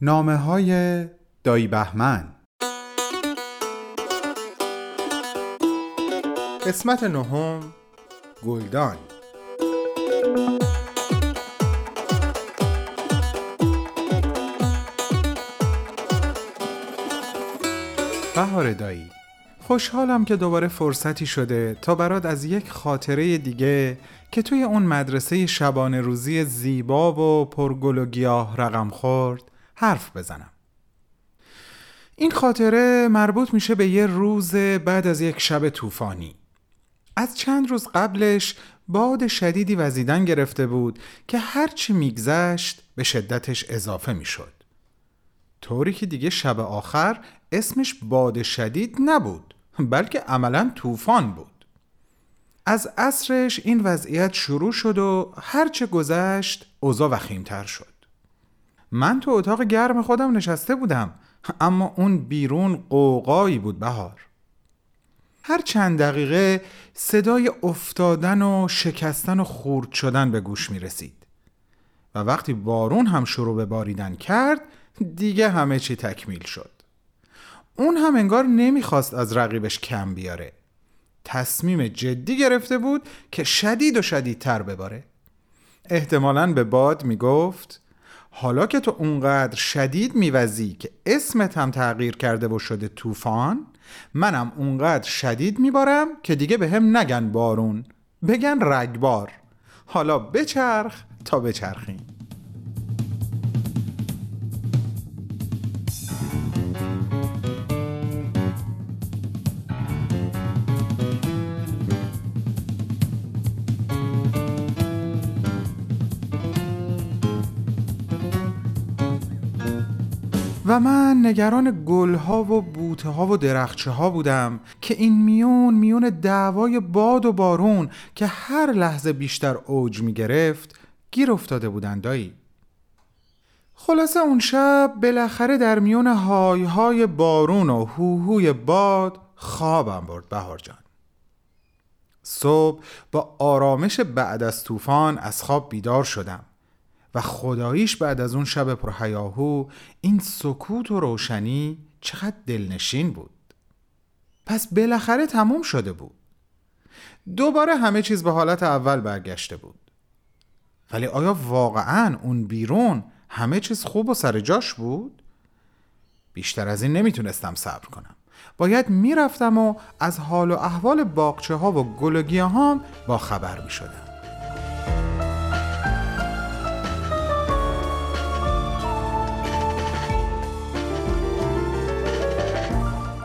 نامه های دایی بهمن. قسمت نهم گلدان. بهار دایی خوشحالم که دوباره فرصتی شده تا برات از یک خاطره دیگه که توی اون مدرسه شبانه روزی زیبا و پرگل و گیاه رقم خورد حرف بزنم. این خاطره مربوط میشه به یه روز بعد از یک شب طوفانی. از چند روز قبلش باد شدیدی وزیدن گرفته بود که هرچی میگذشت به شدتش اضافه می‌شد. طوری که دیگه شب آخر اسمش باد شدید نبود بلکه عملا طوفان بود. از عصرش این وضعیت شروع شد و هرچه گذشت اوضاع وخیمتر شد. من تو اتاق گرم خودم نشسته بودم اما اون بیرون قوقایی بود بهار. هر چند دقیقه صدای افتادن و شکستن و خورد شدن به گوش می رسید و وقتی بارون هم شروع به باریدن کرد دیگه همه چی تکمیل شد. اون هم انگار نمی‌خواست از رقیبش کم بیاره. تصمیم جدی گرفته بود که شدید و شدیدتر بباره. احتمالا به باد می‌گفت حالا که تو اونقدر شدید میوزی که اسمت هم تغییر کرده و شده طوفان منم اونقدر شدید میبارم که دیگه به هم نگن بارون بگن رگبار. حالا بچرخ تا بچرخیم. و من نگران گلها و بوته ها و درخچه ها بودم که این میون میون دعوای باد و بارون که هر لحظه بیشتر اوج می گرفت گیر افتاده بودن دایی. خلاصه اون شب بالاخره در میون های های بارون و هوهوی باد خوابم برد بهار جان. صبح با آرامش بعد از طوفان از خواب بیدار شدم. و خداییش بعد از اون شب پرهیاهو این سکوت و روشنی چقدر دلنشین بود. پس بالاخره تموم شده بود. دوباره همه چیز به حالت اول برگشته بود. ولی آیا واقعا اون بیرون همه چیز خوب و سر جاش بود؟ بیشتر از این نمی‌تونستم صبر کنم. باید می‌رفتم و از حال و احوال باقچه ها و گلگیه هام با خبر می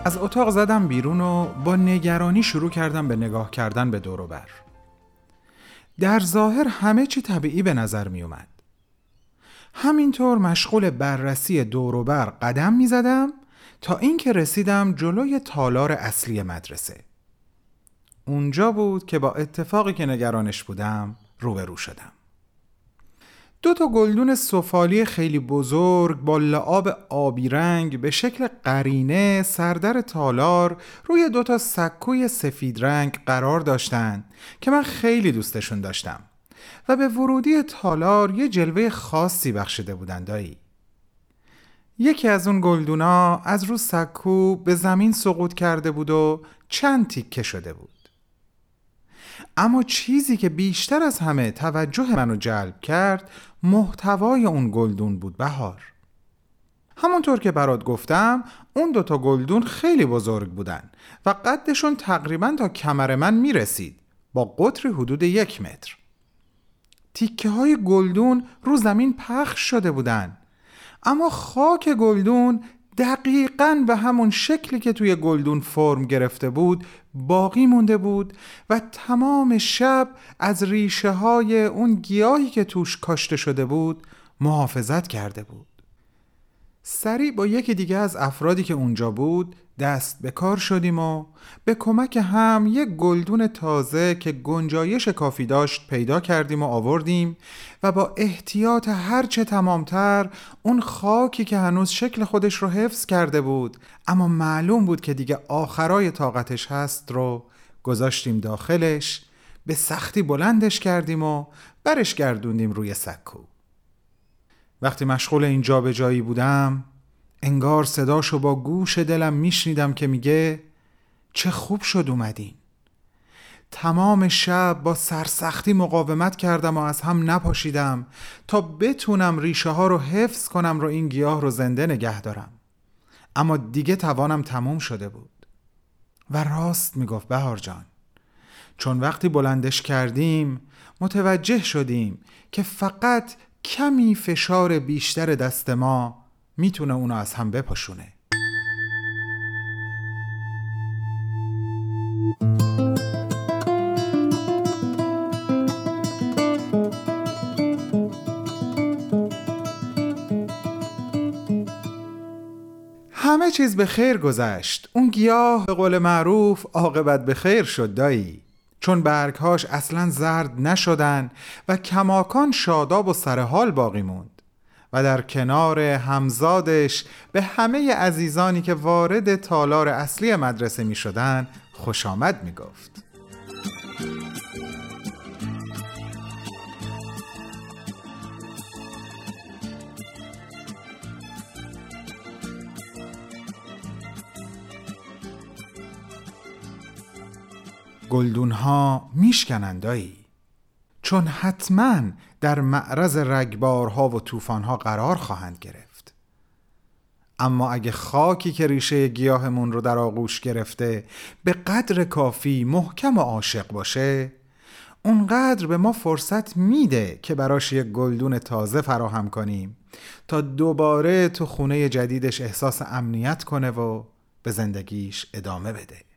از اتاق زدم بیرون و با نگرانی شروع کردم به نگاه کردن به دوروبر. در ظاهر همه چی طبیعی به نظر می اومد. همینطور مشغول بررسی دوروبر قدم می زدم تا اینکه رسیدم جلوی تالار اصلی مدرسه. اونجا بود که با اتفاقی که نگرانش بودم روبرو شدم. دو تا گلدون سفالی خیلی بزرگ با لعاب آبی رنگ به شکل قرینه سردر تالار روی دو تا سکوی سفید رنگ قرار داشتند که من خیلی دوستشون داشتم و به ورودی تالار یه جلوه خاصی بخشیده بودن دایی. یکی از اون گلدونا از رو سکو به زمین سقوط کرده بود و چند تیکه شده بود. اما چیزی که بیشتر از همه توجه منو جلب کرد محتوای اون گلدون بود بهار. همونطور که برات گفتم اون دوتا گلدون خیلی بزرگ بودن و قدشون تقریبا تا کمر من می‌رسید با قطر حدود یک متر. تیکه های گلدون رو زمین پخش شده بودن اما خاک گلدون دقیقا به همون شکلی که توی گلدون فرم گرفته بود باقی مونده بود و تمام شب از ریشه های اون گیاهی که توش کاشته شده بود محافظت کرده بود. سریع با یکی دیگه از افرادی که اونجا بود دست به کار شدیم و به کمک هم یک گلدون تازه که گنجایش کافی داشت پیدا کردیم و آوردیم و با احتیاط هرچه تمامتر اون خاکی که هنوز شکل خودش رو حفظ کرده بود اما معلوم بود که دیگه آخرای طاقتش هست رو گذاشتیم داخلش به سختی بلندش کردیم و برش گردوندیم روی سکو. وقتی مشغول این جابجایی بودم انگار صداشو با گوش دلم میشنیدم که میگه چه خوب شد اومدین. تمام شب با سرسختی مقاومت کردم و از هم نپاشیدم تا بتونم ریشه ها رو حفظ کنم رو این گیاه رو زنده نگه دارم. اما دیگه توانم تموم شده بود. و راست می‌گفت بهار جان چون وقتی بلندش کردیم متوجه شدیم که فقط کمی فشار بیشتر دست ما می‌تونه اونو از هم بپاشونه. همه چیز به خیر گذشت. اون گیاه به قول معروف عاقبت به خیر شد دایی. چون برگهاش اصلا زرد نشدن و کماکان شاداب و سرحال باقی موند و در کنار همزادش به همه عزیزانی که وارد تالار اصلی مدرسه می شدن خوش آمد می گفت. گلدون ها میشکنندایی. چون حتما در معرض رگبارها و طوفانها قرار خواهند گرفت. اما اگه خاکی که ریشه گیاهمون رو در آغوش گرفته به قدر کافی محکم و عاشق باشه اونقدر به ما فرصت میده که براش یک گلدون تازه فراهم کنیم تا دوباره تو خونه جدیدش احساس امنیت کنه و به زندگیش ادامه بده.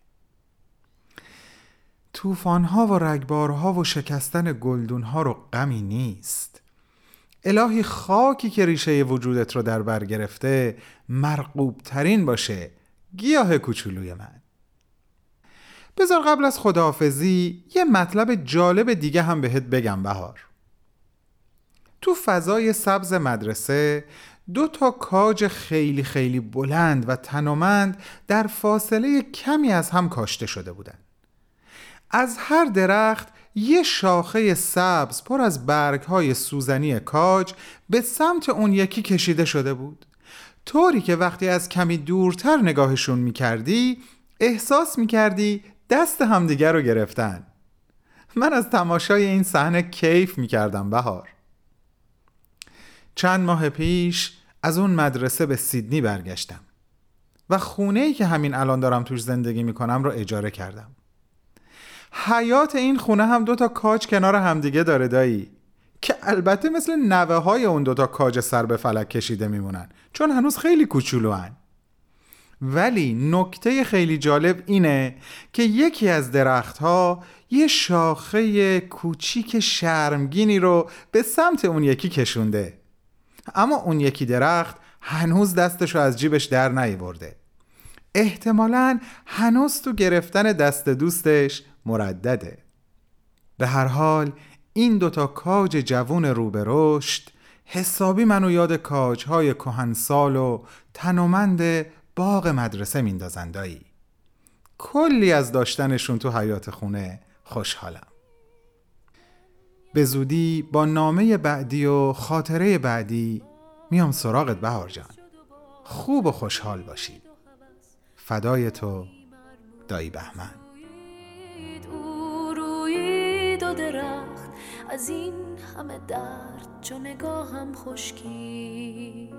توفانها و رگبارها و شکستن گلدونها رو غمی نیست. الهی خاکی که ریشه وجودت رو در بر گرفته مرقوب ترین باشه. گیاه کوچولوی من. بذار قبل از خداحافظی یه مطلب جالب دیگه هم بهت بگم بهار. تو فضای سبز مدرسه دو تا کاج خیلی خیلی بلند و تنومند در فاصله کمی از هم کاشته شده بودند. از هر درخت یه شاخه سبز پر از برگهای سوزنی کاج به سمت اون یکی کشیده شده بود. طوری که وقتی از کمی دورتر نگاهشون می‌کردی احساس می‌کردی دست همدیگر رو گرفتن. من از تماشای این صحنه کیف می‌کردم بهار. چند ماه پیش از اون مدرسه به سیدنی برگشتم و خونه ای که همین الان دارم توش زندگی می‌کنم رو اجاره کردم. حیات این خونه هم دو تا کاج کنار همدیگه داره دایی. که البته مثل نوه های اون دوتا کاج سر به فلک کشیده میمونن. چون هنوز خیلی کوچولو هن. ولی نکته خیلی جالب اینه که یکی از درختها یه شاخه کوچیک شرمگینی رو به سمت اون یکی کشونده. اما اون یکی درخت هنوز دستش رو از جیبش در نیورده. احتمالا هنوز تو گرفتن دست دوستش مردده. به هر حال این دوتا کاج جوون رو به رشد حسابی منو یاد کاجهای کهنسال و تنومند باغ مدرسه میندازندایی. کلی از داشتنشون تو حیات خونه خوشحالم. به زودی با نامه بعدی و خاطره بعدی میام سراغت بهار جان. خوب و خوشحال باشی. فدای تو دایی بهمن. درخت از این همه درد چو نگاهم خشکید.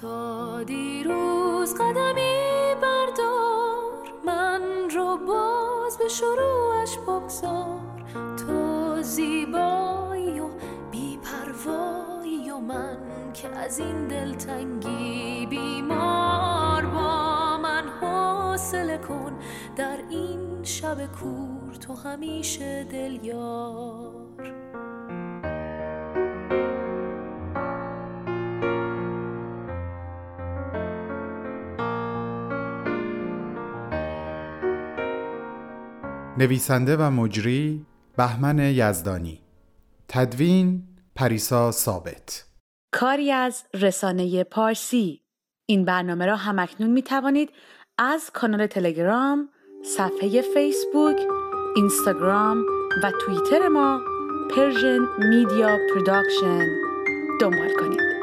تا دیروز قدمی بردار من رو باز به شروعش بگذار. تو زیبایی و بیپروایی و من که از این دلتنگی بیمار با من حوصله کن. در این شب کور تو همیشه دل یار نویسنده و مجری بهمن یزدانی. تدوین پریسا ثابت. کاری از رسانه پارسی. این برنامه را همکنون می توانید از کانال تلگرام صفحه فیسبوک اینستاگرام و توییتر ما Persian Media Production دنبال کنید.